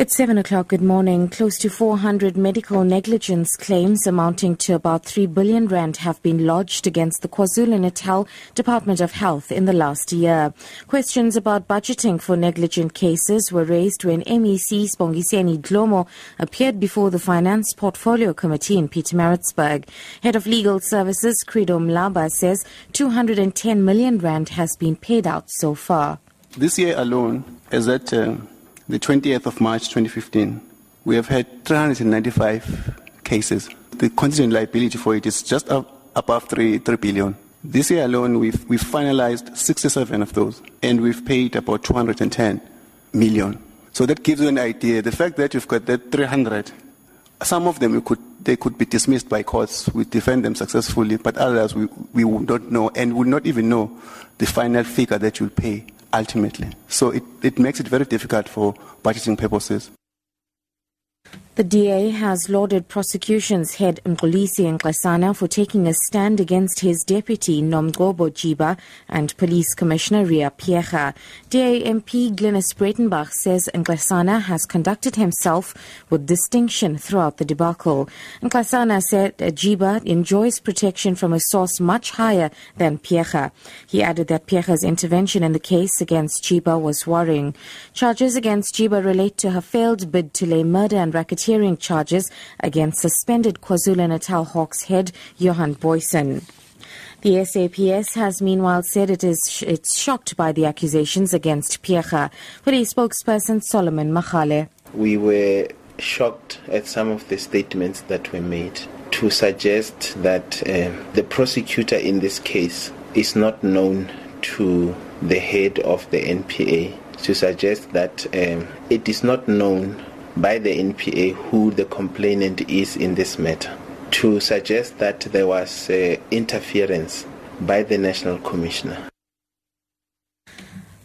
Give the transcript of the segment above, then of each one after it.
It's 7 o'clock. Good morning. Close to 400 medical negligence claims amounting to about 3 billion rand have been lodged against the KwaZulu-Natal Department of Health in the last year. Questions about budgeting for negligent cases were raised when MEC Sibongiseni Dhlomo appeared before the Finance Portfolio Committee in Pietermaritzburg. Head of Legal Services Credo Mlaba says 210 million rand has been paid out so far. This year alone, as at uh the 20th of March 2015, we have had 395 cases. The contingent liability for it is just above 3, 3 billion. This year alone, we've, we've finalized 67 of those, and we've paid about 210 million. So that gives you an idea. The fact that you've got that 300, some of them you could, they could be dismissed by courts. We defend them successfully, but others we, we would not know and would not even know the final figure that you'll pay ultimately. So it, it makes it very difficult for budgeting purposes. The DA has lauded prosecution's head Mxolisi Nxasana for taking a stand against his deputy Nomgcobo Jiba and Police Commissioner Riah Phiyega. DA MP Glynis Breitenbach says Nxasana has conducted himself with distinction throughout the debacle. Nxasana said Jiba enjoys protection from a source much higher than Phiyega. He added that Phiyega's intervention in the case against Jiba was worrying. Charges against Jiba relate to her failed bid to lay murder and racketeering racketeering charges against suspended KwaZulu-Natal Hawks head Johan Booysen. The SAPS has meanwhile said it is sh- it's shocked by the accusations against Phiyega. Police spokesperson Solomon Makgale. We were shocked at some of the statements that were made to suggest that uh, the prosecutor in this case is not known to the head of the NPA, to suggest that um, it is not known by the NPA who the complainant is in this matter to suggest that there was uh, interference by the National Commissioner.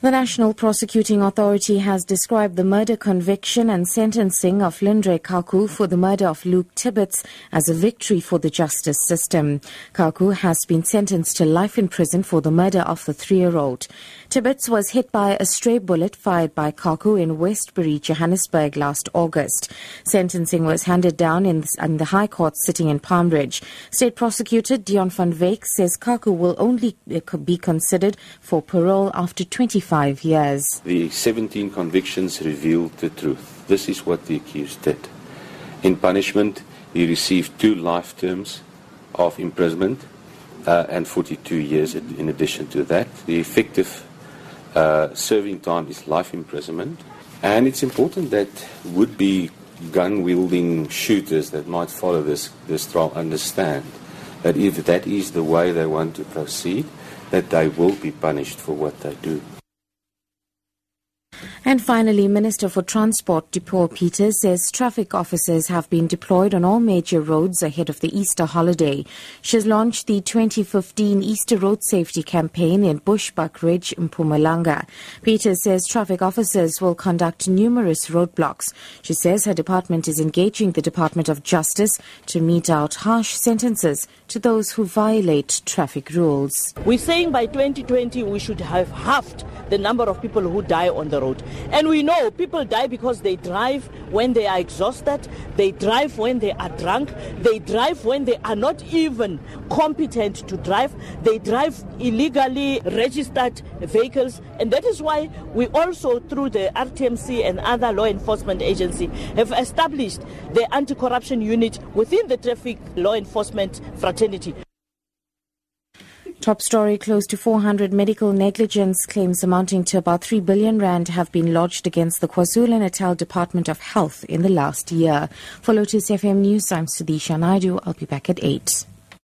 The National Prosecuting Authority has described the murder conviction and sentencing of Lyndray Khakhu for the murder of Luke Tibbetts as a victory for the justice system. Khakhu has been sentenced to life in prison for the murder of the three-year-old. Tibbetts was hit by a stray bullet fired by Khakhu in Westbury, Johannesburg last August. Sentencing was handed down in, the High Court sitting in Palm Ridge. State Prosecutor Dion van Wyk says Khakhu will only uh, be considered for parole after 25 five years. The 17 convictions revealed the truth. This is what the accused did. In punishment, he received two life terms of imprisonment uh, and 42 years in addition to that. The effective uh, serving time is life imprisonment. And it's important that would be gun wielding shooters that might follow this, this trial understand that if that is the way they want to proceed, that they will be punished for what they do. And finally, Minister for Transport Dipuo Peters says traffic officers have been deployed on all major roads ahead of the Easter holiday. She has launched the 2015 Easter Road Safety Campaign in Bushbuckridge in Mpumalanga. Peters says traffic officers will conduct numerous roadblocks. She says her department is engaging the Department of Justice to mete out harsh sentences to those who violate traffic rules. We're saying by 2020 we should have halved the number of people who die on the road. And we know people die because they drive when they are exhausted, they drive when they are drunk, they drive when they are not even competent to drive, they drive illegally registered vehicles. And that is why we also, through the RTMC and other law enforcement agency, have established the anti corruption unit within the traffic law enforcement fraternity. Top story close to 400 medical negligence claims amounting to about 3 billion rand have been lodged against the KwaZulu-Natal Department of Health in the last year. For Lotus FM News, I'm Sudisha Naidu. I'll be back at 8.